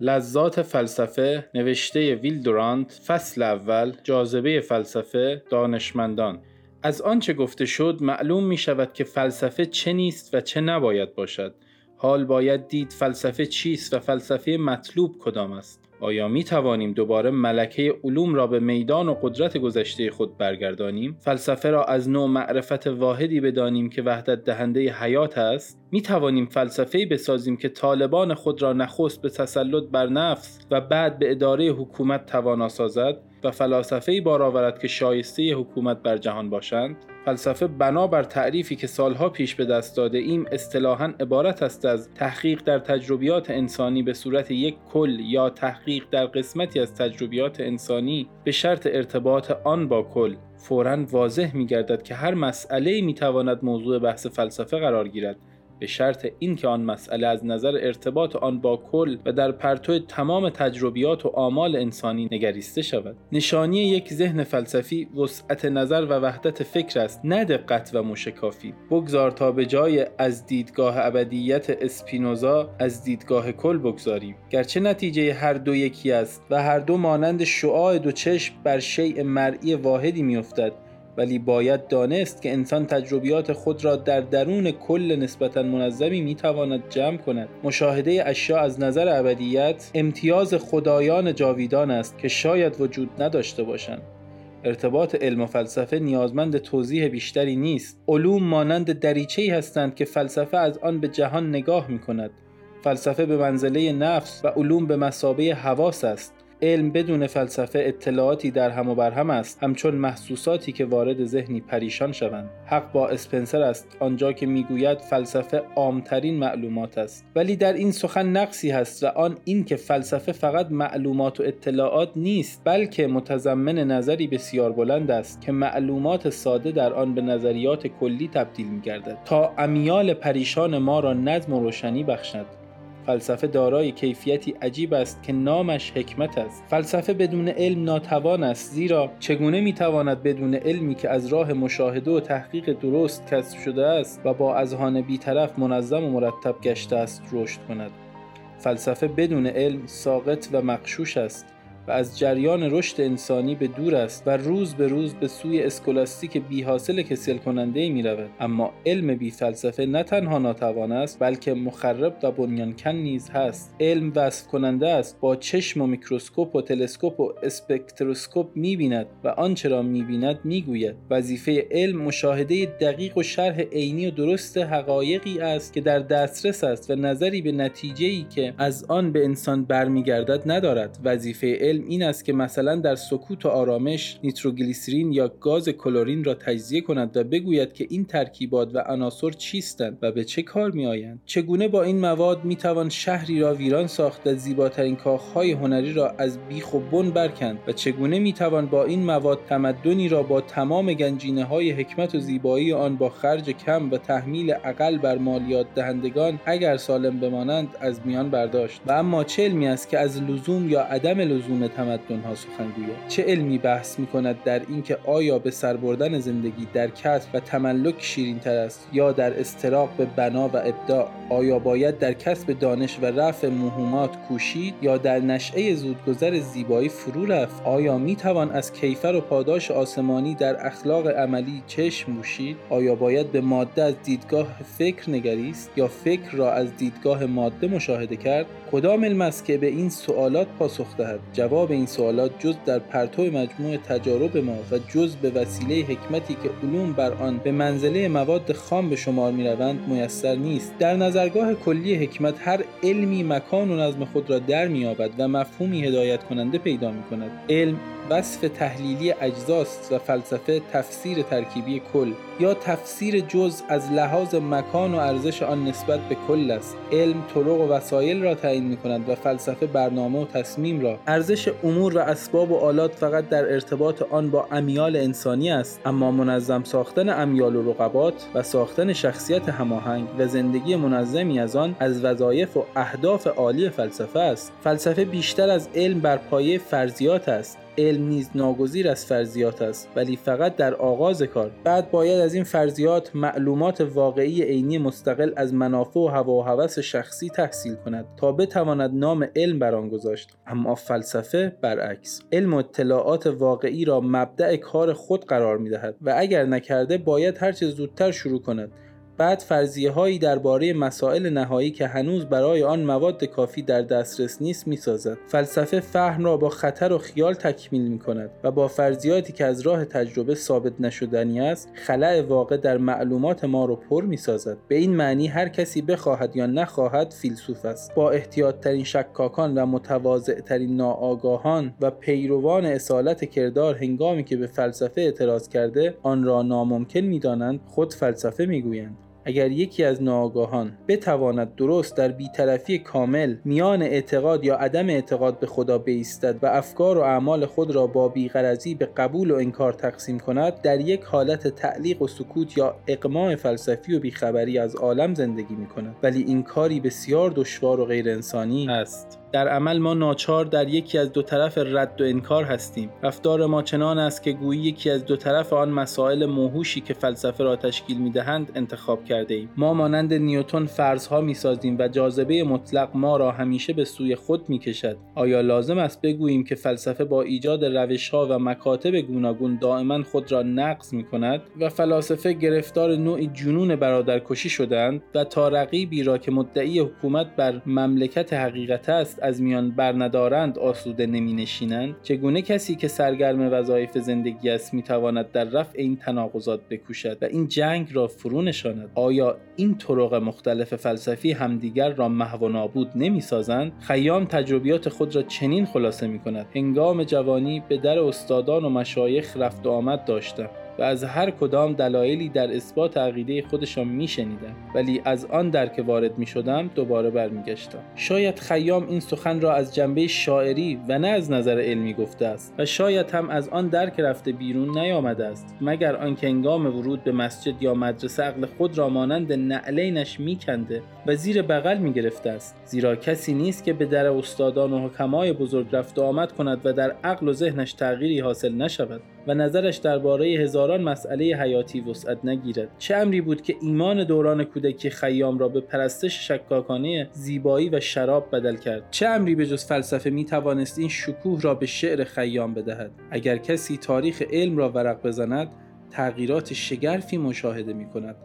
لذات فلسفه نوشته ویل دورانت فصل اول جاذبه فلسفه دانشمندان. از آنچه گفته شد معلوم می شود که فلسفه چه نیست و چه نباید باشد. حال باید دید فلسفه چیست و فلسفه مطلوب کدام است. آیا می توانیم دوباره ملکه علوم را به میدان و قدرت گذشته خود برگردانیم؟ فلسفه را از نوع معرفت واحدی بدانیم که وحدت دهنده حیات است؟ می توانیم فلسفه بسازیم که طالبان خود را نخست به تسلط بر نفس و بعد به اداره حکومت توانا سازد و فلاسفه بار آورد که شایسته حکومت بر جهان باشند؟ فلسفه بنابر تعریفی که سالها پیش به دست داده ایم اصطلاحا عبارت است از تحقیق در تجربیات انسانی به صورت یک کل یا تحقیق در قسمتی از تجربیات انسانی به شرط ارتباط آن با کل. فورا واضح می گردد که هر مسئله می تواند موضوع بحث فلسفه قرار گیرد. به شرط اینکه آن مسئله از نظر ارتباط آن با کل و در پرتو تمام تجربیات و آمال انسانی نگریسته شود. نشانی یک ذهن فلسفی وسعت نظر و وحدت فکر است نه دقت و موشکافی. بگذار تا به جای از دیدگاه ابدیت اسپینوزا از دیدگاه کل بگذاریم. گرچه نتیجه هر دو یکی است و هر دو مانند شعاع دو چشم بر شیء مرئی واحدی میافتد ولی باید دانست که انسان تجربیات خود را در درون کل نسبتا منظمی می‌تواند جمع کند. مشاهده اشیا از نظر ابدیت امتیاز خدایان جاویدان است که شاید وجود نداشته باشند. ارتباط علم و فلسفه نیازمند توضیح بیشتری نیست. علوم مانند دریچه‌ای هستند که فلسفه از آن به جهان نگاه می کند فلسفه به منزله نفس و علوم به مسابه حواس است. علم بدون فلسفه اطلاعاتی در هم و بر هم است همچون محسوساتی که وارد ذهنی پریشان شوند. حق با اسپنسر است آنجا که می‌گوید فلسفه عامترین معلومات است. ولی در این سخن نقصی هست و آن این که فلسفه فقط معلومات و اطلاعات نیست بلکه متضمن نظری بسیار بلند است که معلومات ساده در آن به نظریات کلی تبدیل می گردد تا امیال پریشان ما را نظم و روشنی بخشد. فلسفه دارای کیفیتی عجیب است که نامش حکمت است. فلسفه بدون علم ناتوان است زیرا چگونه می‌تواند بدون علمی که از راه مشاهده و تحقیق درست کسب شده است و با اذهان بیطرف منظم و مرتب گشته است رشد کند. فلسفه بدون علم ساقط و مغشوش است. و از جریان رشد انسانی به دور است و روز به روز به سوی اسکولاستیک بی حاصل کسل کننده می رود اما علم بی فلسفه نه تنها ناتوان است بلکه مخرب و بنیان‌کن نیز هست. علم وصف کننده است با چشم و میکروسکوپ و تلسکوپ و اسپکتروسکوپ می بیند و آنچه را می بیند می گوید وظیفه علم مشاهده دقیق و شرح عینی و درست حقایقی است که در دسترس است و نظری به نتیجه ای که از آن به انسان برمیگردد ندارد. وظیفه علم این است که مثلا در سکوت و آرامش نیتروگلیسرین یا گاز کلورین را تجزیه کند و بگوید که این ترکیبات و عناصر چیستند و به چه کار می آیند چگونه با این مواد می توان شهری را ویران ساخت و زیباترین کاخهای هنری را از بیخ و بن برکند و چگونه می توان با این مواد تمدنی را با تمام گنجینه های حکمت و زیبایی آن با خرج کم و تحمیل اقل بر مالیات دهندگان اگر سالم بمانند از میان برداشت. و اما چه علمی است که از لزوم یا عدم لزوم تمدن ها سخن چه علمی بحث می کند در اینکه آیا به سر بردن زندگی در کسب و تملک شیرین تر است یا در استراق به بنا و ابداع؟ آیا باید در کسب دانش و رفع مهمات کوشید یا در نشعه زودگذر زیبایی فرو رفت؟ آیا می توان از کیفر و پاداش آسمانی در اخلاق عملی چشم موشید آیا باید به ماده از دیدگاه فکر نگریست یا فکر را از دیدگاه ماده مشاهده کرد؟ کدام علم است که به این سوالات پاسخ دهد؟ جواب این سوالات جز در پرتو مجموع تجارب ما و جز به وسیله حکمتی که علوم بر آن به منزله مواد خام به شمار می روند میسر نیست. در نظرگاه کلی حکمت هر علمی مکان و نظم خود را در مییابد و مفهومی هدایت کننده پیدا می کند علم وصف تحلیلی اجزاست و فلسفه تفسیر ترکیبی کل یا تفسیر جز از لحاظ مکان و ارزش آن نسبت به کل است. علم طرق و وسایل را تعیین می کند و فلسفه برنامه و تصمیم را. ارزش امور و اسباب و آلات فقط در ارتباط آن با امیال انسانی است اما منظم ساختن امیال و رقبات و ساختن شخصیت هماهنگ و زندگی منظمی از آن از وظایف و اهداف عالی فلسفه است. فلسفه بیشتر از علم بر پایه فرضیات است. علم نیز ناگزیر از فرضیات است ولی فقط در آغاز کار. بعد باید از این فرضیات معلومات واقعی عینی مستقل از منافع و هوا و هوس شخصی تحصیل کند تا بتواند نام علم بر آن گذاشت. اما فلسفه برعکس. علم اطلاعات واقعی را مبدع کار خود قرار می دهد و اگر نکرده باید هرچه زودتر شروع کند. بعد فرضیه هایی درباره مسائل نهایی که هنوز برای آن مواد کافی در دسترس نیست می‌سازد. فلسفه فهم را با خطر و خیال تکمیل می کند و با فرضیاتی که از راه تجربه ثابت نشدنی است خلع واقع در معلومات ما را پر می سازد به این معنی هر کسی بخواهد یا نخواهد فیلسوف است. با احتیاط ترین شکاکان و متواضع ترین ناآگاهان و پیروان اصالت کردار هنگامی که به فلسفه اعتراض کرده آن را ناممکن می‌دانند خود فلسفه می‌گویند. اگر یکی از ناآگاهان بتواند درست در بیطرفی کامل میان اعتقاد یا عدم اعتقاد به خدا بایستد و افکار و اعمال خود را با بیغرضی به قبول و انکار تقسیم کند در یک حالت تعلیق و سکوت یا اقماع فلسفی و بیخبری از عالم زندگی می کند ولی این کاری بسیار دشوار و غیر انسانی است. در عمل ما ناچار در یکی از دو طرف رد و انکار هستیم. رفتار ما چنان است که گویی یکی از دو طرف آن مسائل موهوشی که فلسفه را تشکیل می‌دهند انتخاب کرده ایم ما مانند نیوتن فرضها می‌سازیم و جاذبه مطلق ما را همیشه به سوی خود می‌کشد. آیا لازم است بگوییم که فلسفه با ایجاد روشها و مکاتب گوناگون دائما خود را نقض می کند و فلاسفه گرفتار نوعی جنون برادرکشی شدند و تا رقیبی را که مدعی حکومت بر مملکت حقیقت است از میان برندارند آسوده نمی نشینند چگونه کسی که سرگرم وظایف زندگی است می تواند در رفع این تناقضات بکوشد و این جنگ را فرو نشاند؟ آیا این طرق مختلف فلسفی همدیگر را محو و نابود نمی سازند خیام تجربیات خود را چنین خلاصه می کند هنگام جوانی به در استادان و مشایخ رفت و آمد داشتم. و از هر کدام دلایلی در اثبات عقیده خودشان میشنیدم. ولی از آن در که وارد می شدم دوباره برمیگشتم. شاید خیام این سخن را از جنبه شاعری و نه از نظر علمی گفته است و شاید هم از آن درک رفته بیرون نیامده است. مگر آنکه هنگام ورود به مسجد یا مدرسه عقل خود را مانند نعلینش میکنده و زیر بغل می گرفته است؟ زیرا کسی نیست که به در استادان و حکمای بزرگ رفت و آمد کند و در عقل و ذهنش تغییری حاصل نشود. و نظرش درباره هزاران مسئله حیاتی وسعت نگیرد. چه امری بود که ایمان دوران کودکی خیام را به پرستش شکاکانه زیبایی و شراب بدل کرد؟ چه امری به جز فلسفه می توانست این شکوه را به شعر خیام بدهد؟ اگر کسی تاریخ علم را ورق بزند تغییرات شگرفی مشاهده می کند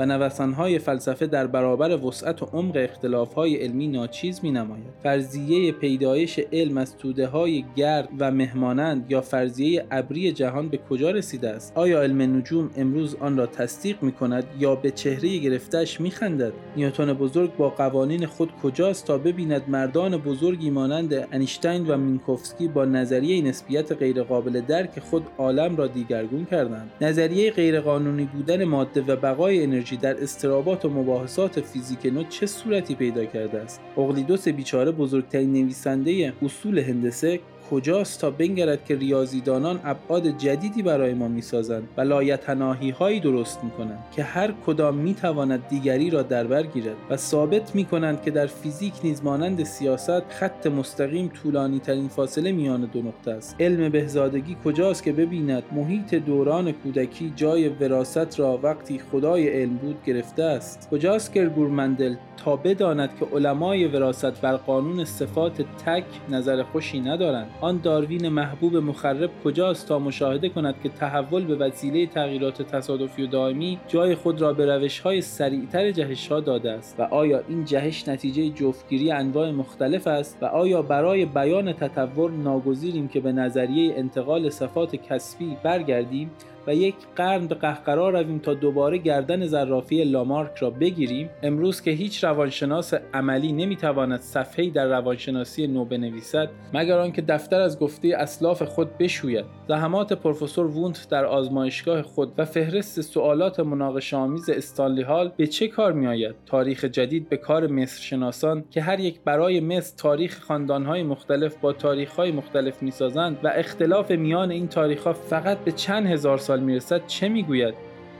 و نوسانهای فلسفه در برابر وسعت و عمق اختلافهای علمی ناچیز می نماید. فرضیه پیدایش علم از توده های گرد و مهمانند یا فرضیه ابری جهان به کجا رسیده است؟ آیا علم نجوم امروز آن را تصدیق می کند یا به چهره گرفتش می خندد؟ نیوتن بزرگ با قوانین خود کجاست تا ببیند مردان بزرگی مانند انیشتین و مینکوفسکی با نظریه نسبیت غیرقابل درک خود عالم را دیگرگون کردند. نظریه غیرقانونی بودن ماده و بقای انرژی در استرابات و مباحثات فیزیک نو چه صورتی پیدا کرده است؟ اقلیدوس بیچاره بزرگترین نویسنده اصول هندسه کجاست تا بنگرد که ریاضیدانان ابعاد جدیدی برای ما می‌سازند و لایتناهی هایی درست می‌کنند که هر کدام می‌تواند دیگری را در بر گیرد و ثابت می‌کنند که در فیزیک نیز مانند سیاست خط مستقیم طولانی ترین فاصله میان دو نقطه است. علم بهزادگی کجاست که ببیند محیط دوران کودکی جای وراست را وقتی خدای علم بود گرفته است؟ کجاست که گورمندل تا بداند که علمای وراست بر قانون صفات تک نظر خوشی ندارند؟ آن داروین محبوب مخرب کجاست تا مشاهده کند که تحول به وسیله تغییرات تصادفی و دائمی جای خود را به روش های سریعتر جهش ها داده است؟ و آیا این جهش نتیجه جفتگیری انواع مختلف است؟ و آیا برای بیان تطور ناگزیریم که به نظریه انتقال صفات کسبی برگردیم؟ و یک قرن به قهقرا رویم تا دوباره گردن زرافی لامارک را بگیریم. امروز که هیچ روانشناس عملی نمی‌تواند صفحه‌ای در روانشناسی نو بنویسد مگر آنکه دفتر از گفته اسلاف خود بشوید. زحمات پروفسور وونت در آزمایشگاه خود و فهرست سوالات مناقشه‌آمیز استانلی هال به چه کار میآید؟ تاریخ جدید به کار مصر شناسان که هر یک برای مصر تاریخ خاندانهای مختلف با تاریخهای مختلف می‌سازند و اختلاف میان این تاریخها فقط به چند هزار سال می‌رسد چه می‌گوید؟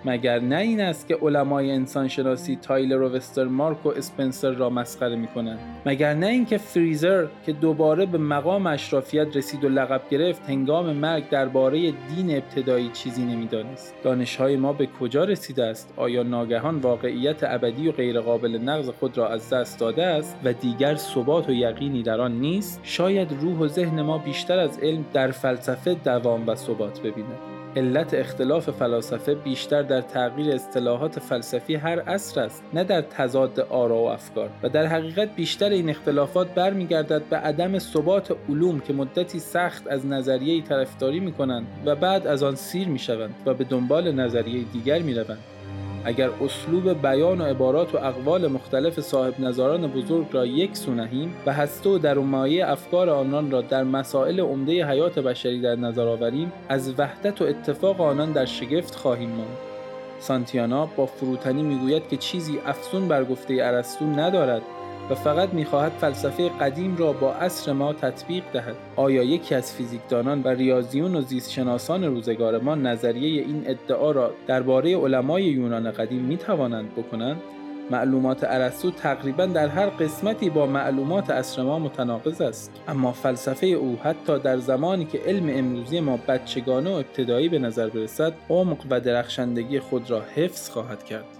مگر نه این است که علمای انسانشناسی تایلر و وسترمارک و اسپنسر را مسخره می کنند مگر نه اینکه فریزر که دوباره به مقام اشرافیت رسید و لقب گرفت هنگام مرگ درباره دین ابتدایی چیزی نمی‌دانست؟ دانشهای ما به کجا رسیده است؟ آیا ناگهان واقعیت ابدی و غیرقابل نقض خود را از دست داده است و دیگر ثبات و یقینی در آن نیست؟ شاید روح و ذهن ما بیشتر از علم در فلسفه دوام و ثبات ببیند. علت اختلاف فلاسفه بیشتر در تغییر اصطلاحات فلسفی هر عصر است نه در تضاد آرا و افکار و در حقیقت بیشتر این اختلافات برمیگردد به عدم ثبات علوم که مدتی سخت از نظریه طرفداری می کنند و بعد از آن سیر می شوند و به دنبال نظریه دیگر می روند. اگر اسلوب بیان و عبارات و اقوال مختلف صاحب نظاران بزرگ را یک سو نهیم و هسته و در مایه افکار آنان را در مسائل عمده حیات بشری در نظر آوریم از وحدت و اتفاق آنان در شگفت خواهیم ماند. سانتیانا با فروتنی می‌گوید که چیزی افسون بر گفته ارسطو ندارد. و فقط می‌خواهد فلسفه قدیم را با عصر ما تطبیق دهد. آیا یکی از فیزیکدانان و ریاضیون و زیستشناسان روزگار ما نظریه این ادعا را درباره علمای یونان قدیم می‌توانند بکنند؟ معلومات ارسطو تقریبا در هر قسمتی با معلومات عصر ما متناقض است. اما فلسفه او حتی در زمانی که علم امروزی ما بچگانه و ابتدایی به نظر برسد عمق و درخشندگی خود را حفظ خواهد کرد.